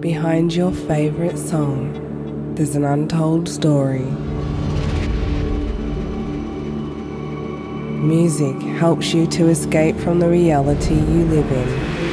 Behind your favorite song, there's an untold story. Music helps you to escape from the reality you live in.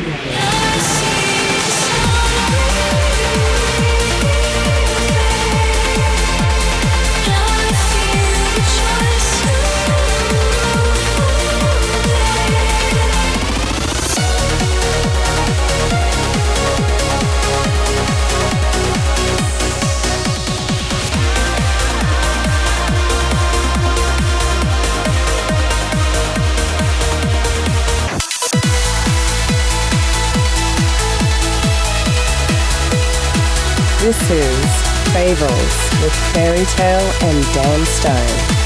Fables with Fairy Tale and Dan Stone.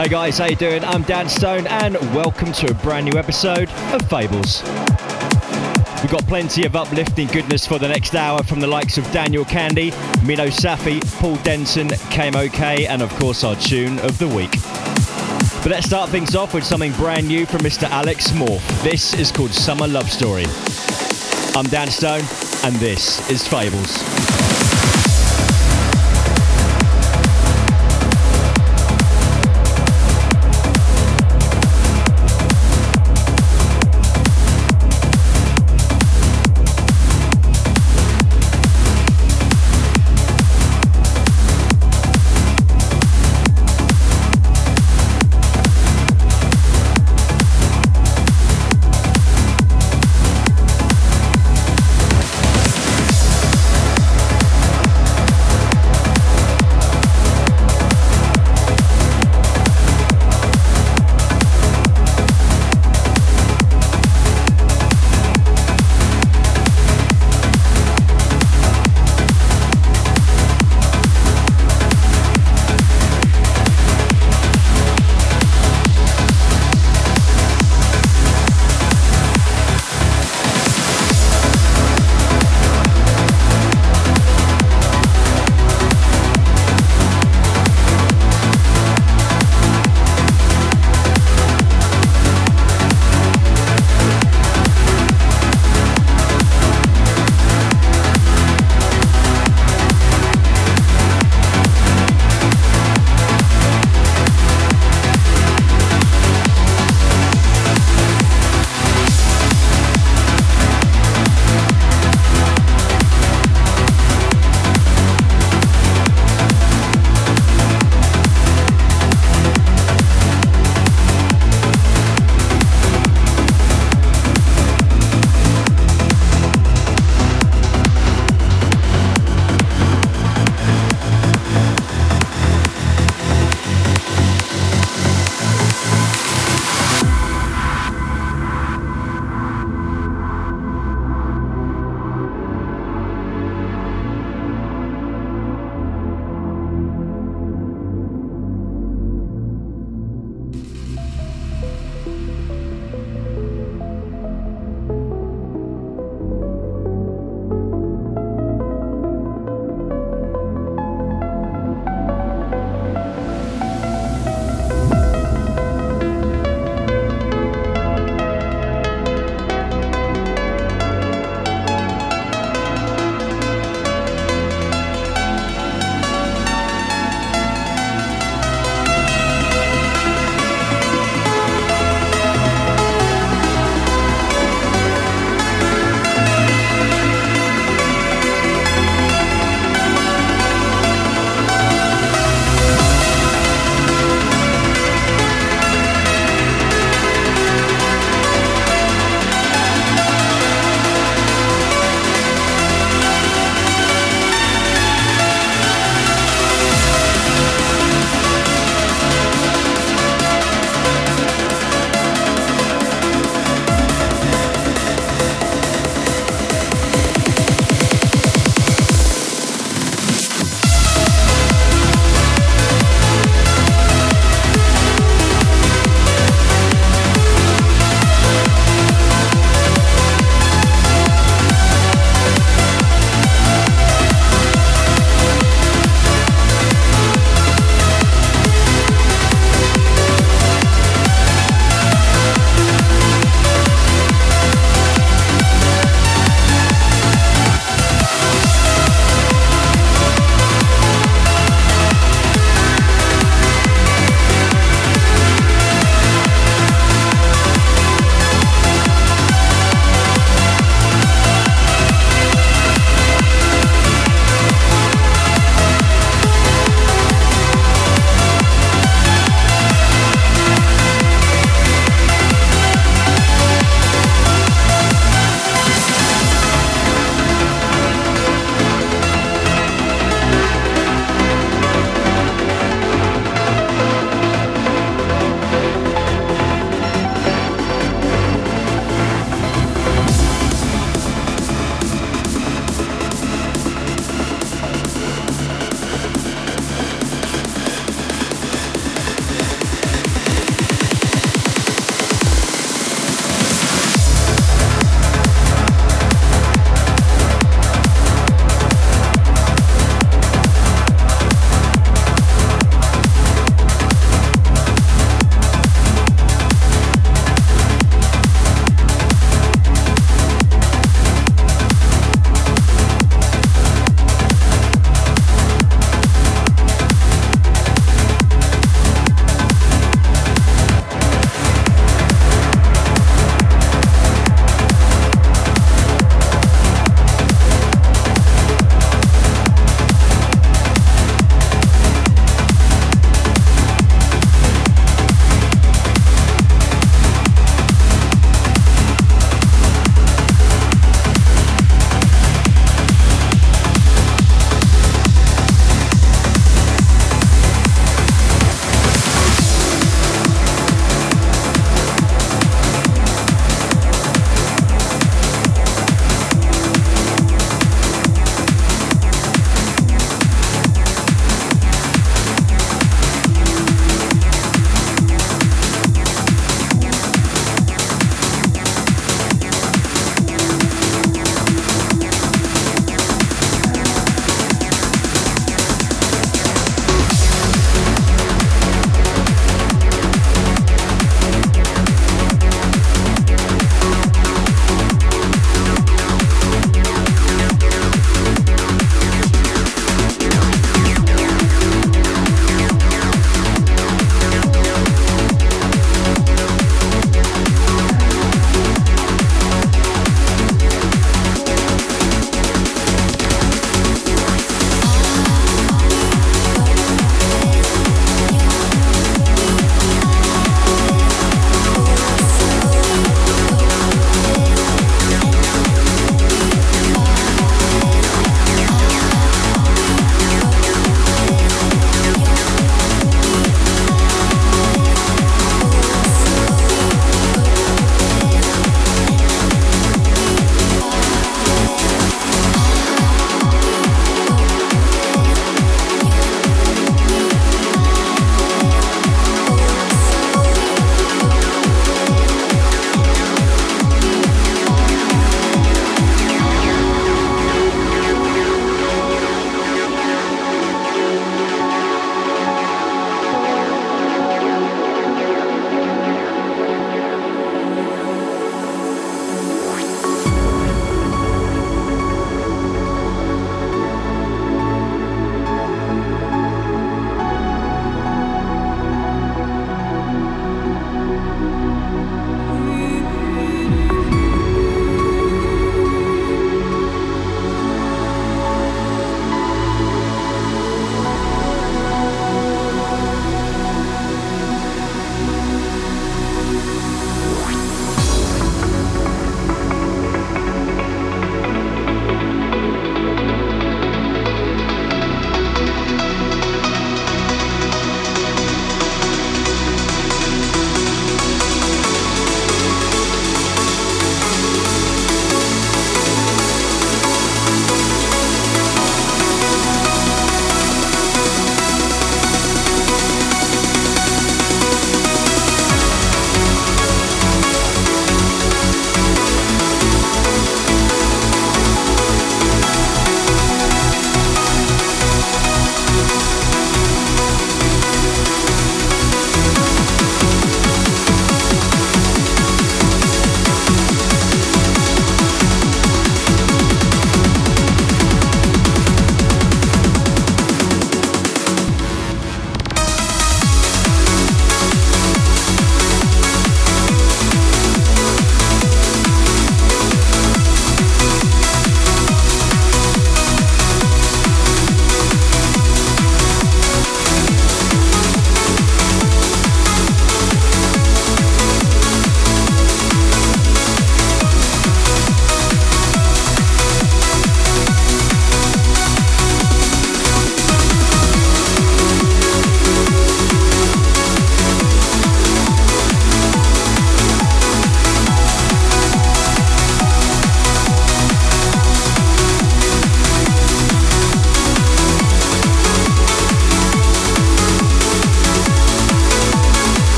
Hey guys, how you doing? I'm Dan Stone and welcome to a brand new episode of Fables. We've got plenty of uplifting goodness for the next hour from the likes of Daniel Kandi, Mino Safy, Paul Denton, KMOK, and of course our tune of the week. But let's start things off with something brand new from Mr. Alex Morph. This is called Summer Love Story. I'm Dan Stone, and this is Fables.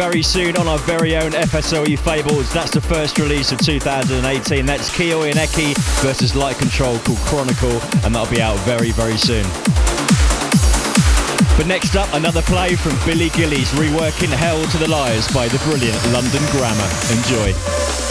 Very soon on our very own FSOE Fables. That's the first release of 2018. That's Kiyoi and Eky versus Light Control called Chronicle, and that'll be out very, very soon. But next up, another play from Billy Gillies reworking Hell to the Liars by the brilliant London Grammar. Enjoy.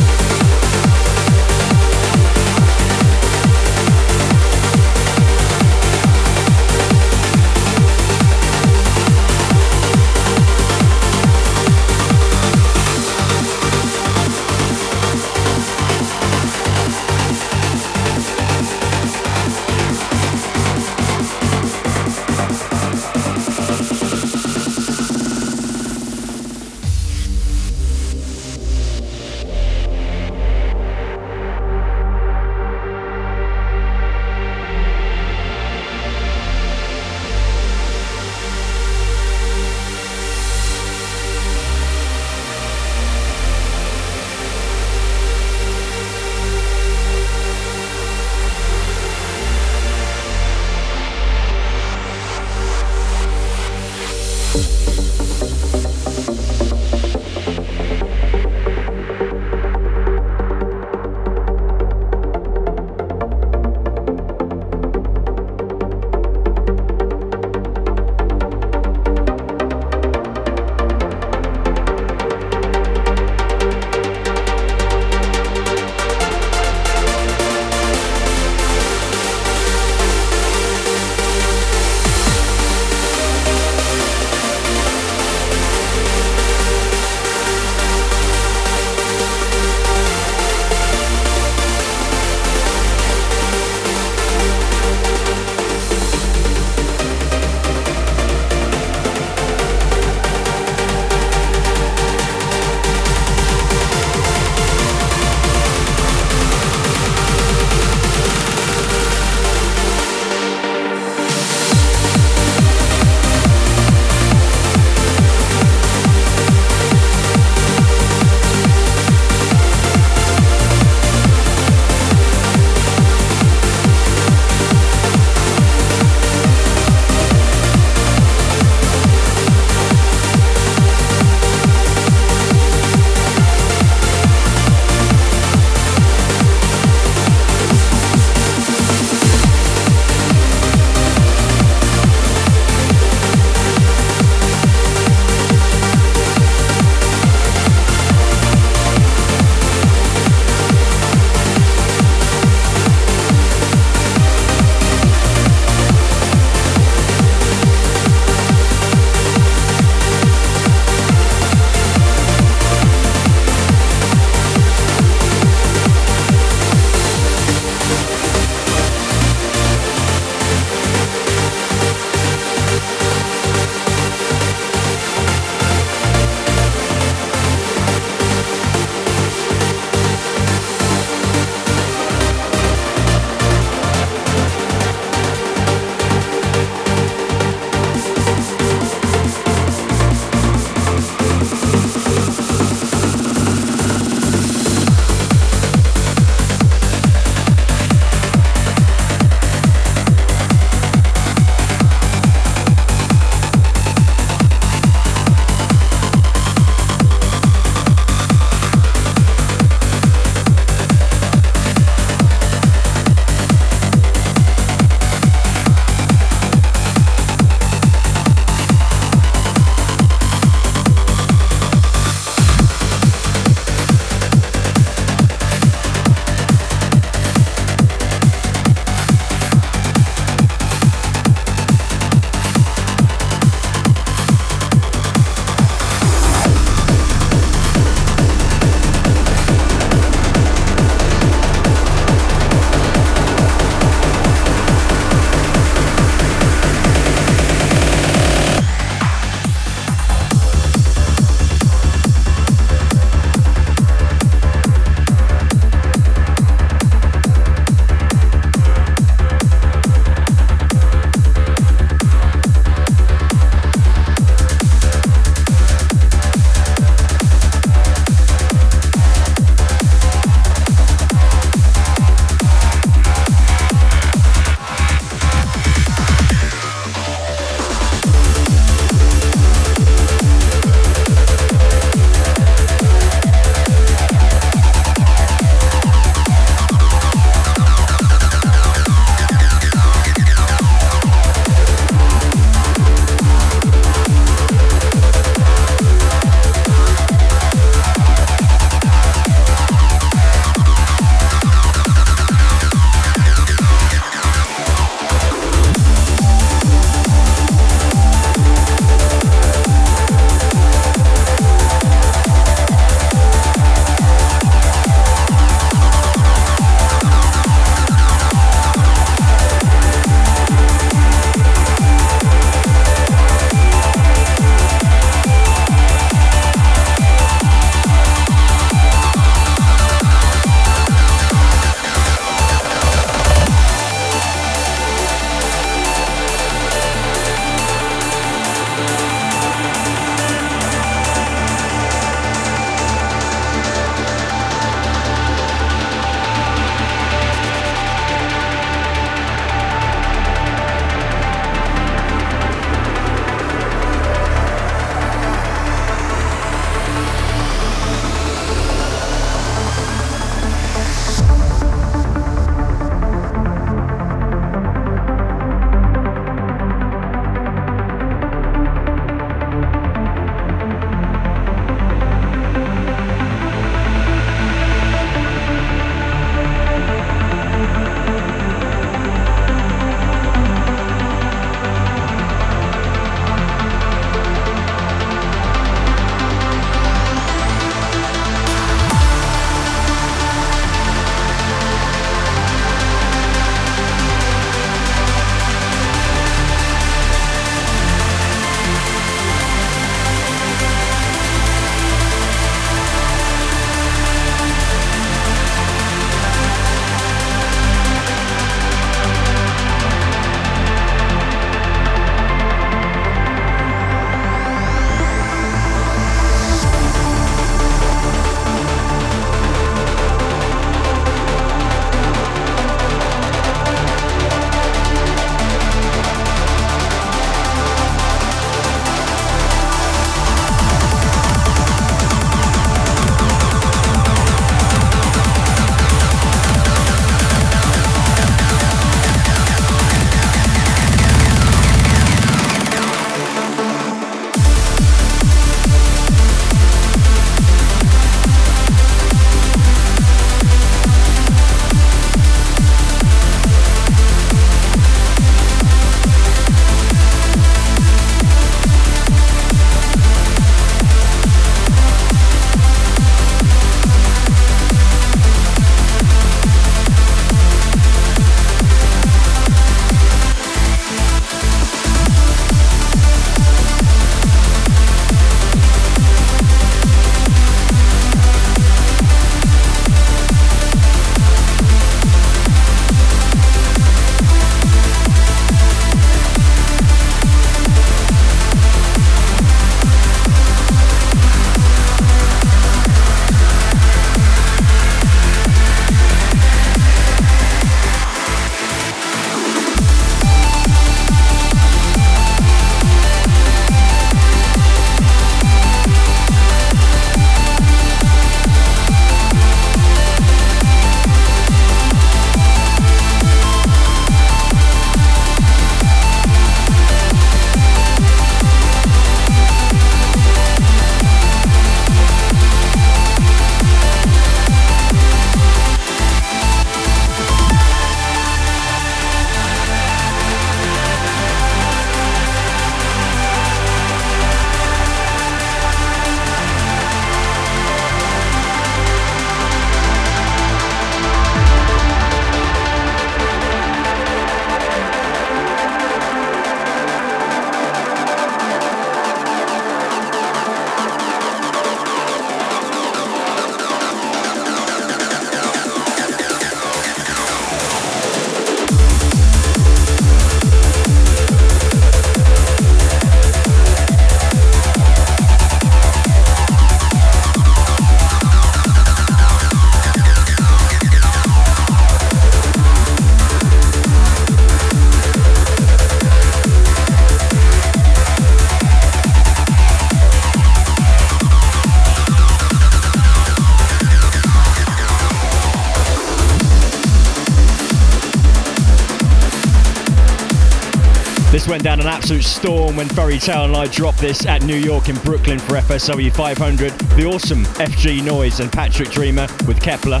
Went down an absolute storm when Ferry Tayle and I dropped this at New York in Brooklyn for FSW 500. The awesome FG Noise and Patrick Dreamer with Kepler.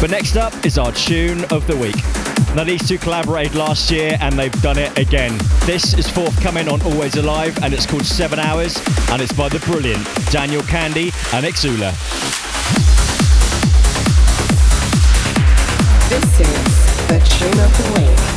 But next up is our tune of the week. Now, these two collaborated last year and they've done it again. This is forthcoming on Always Alive and it's called Seven Hours and it's by the brilliant Daniel Kandi and Exula. This is the tune of the week.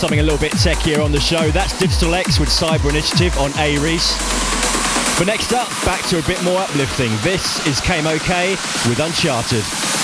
Something a little bit techier on the show. That's Digital X with Cyber Initiative on Aries. But next up, back to a bit more uplifting. This is Kaimo K with Uncharted.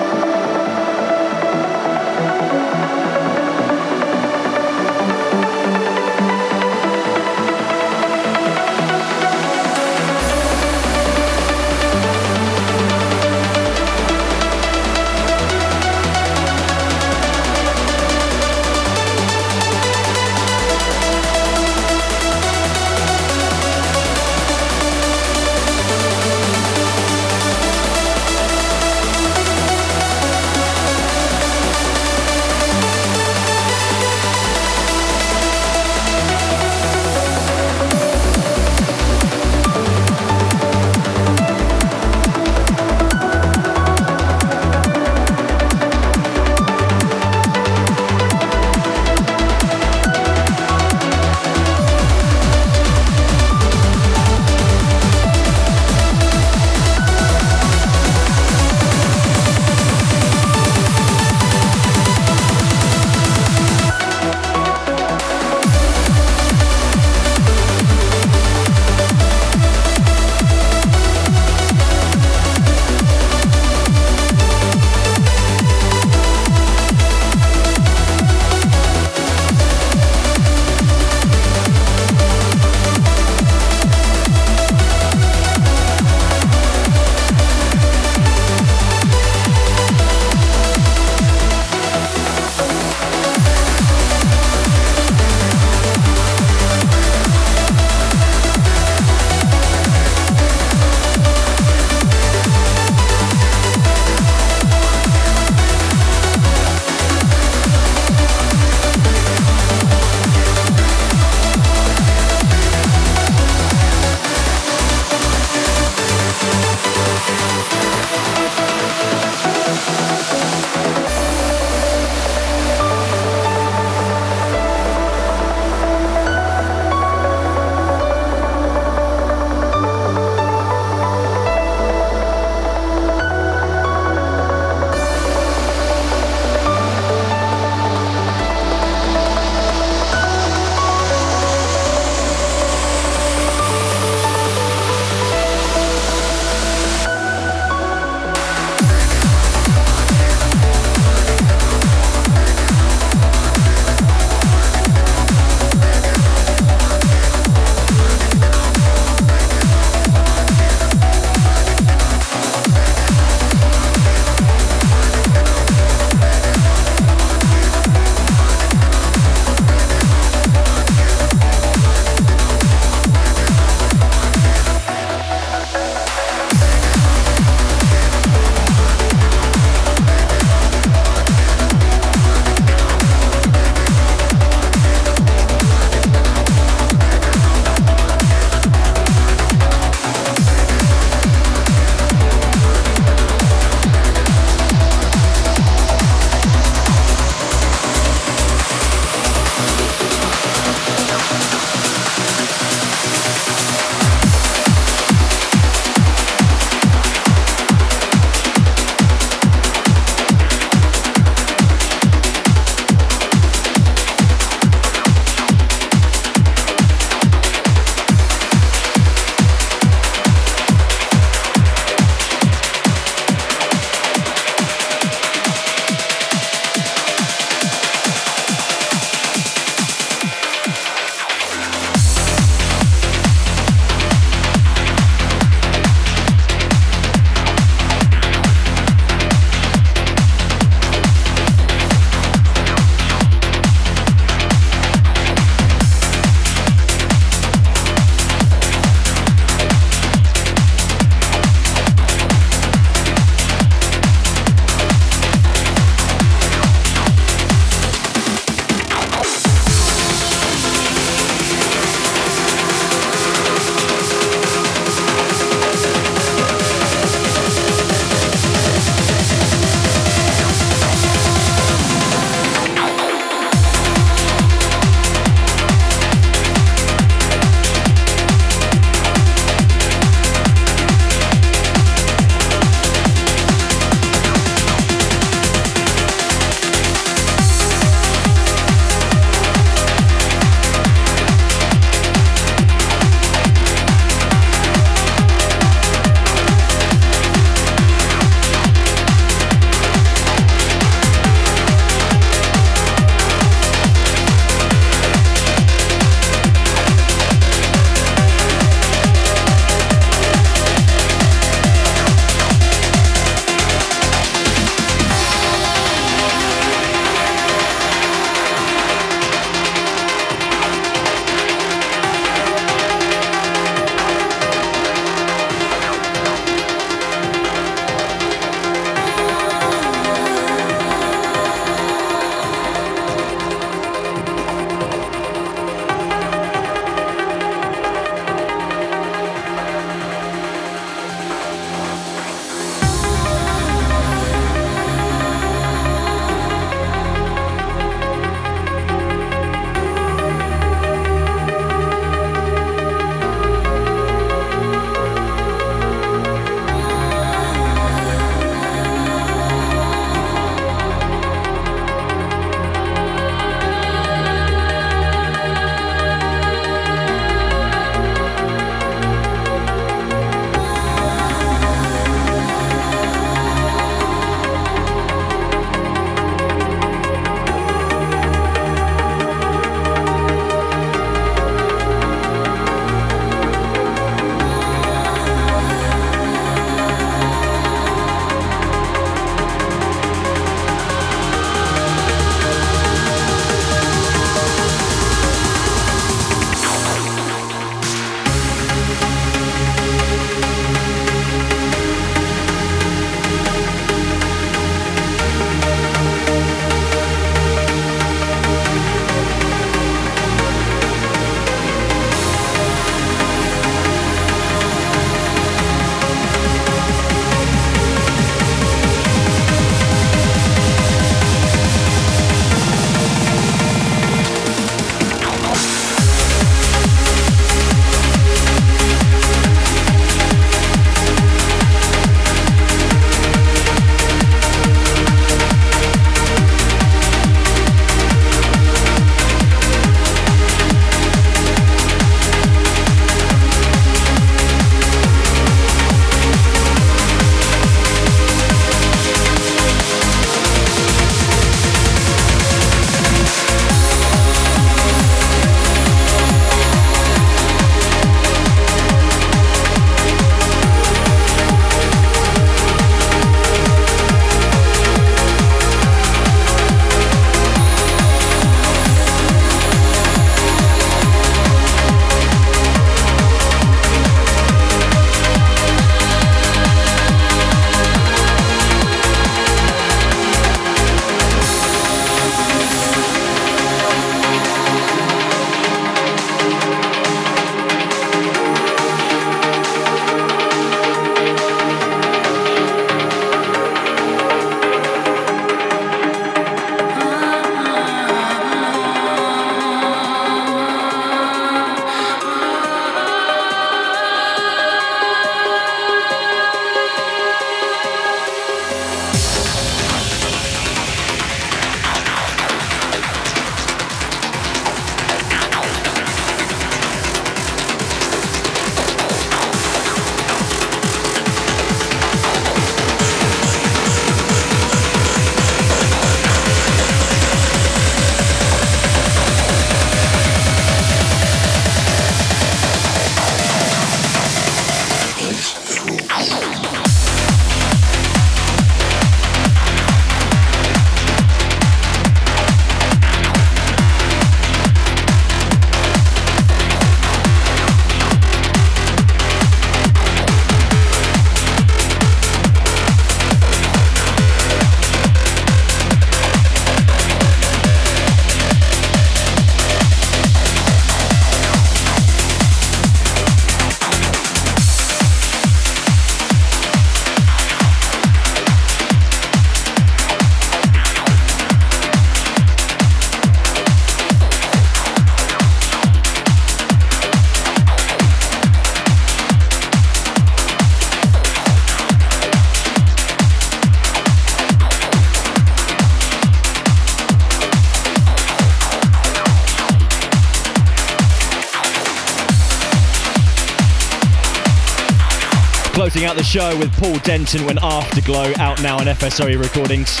Closing out the show with Paul Denton when Afterglow out now on FSOE Recordings.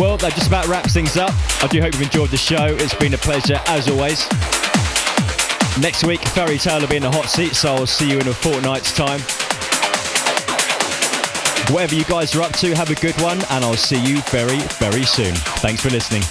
Well, that just about wraps things up. I do hope you've enjoyed the show. It's been a pleasure as always. Next week, Ferry Tayle will be in the hot seat, so I'll see you in a fortnight's time. Whatever you guys are up to, have a good one, and I'll see you very, very soon. Thanks for listening.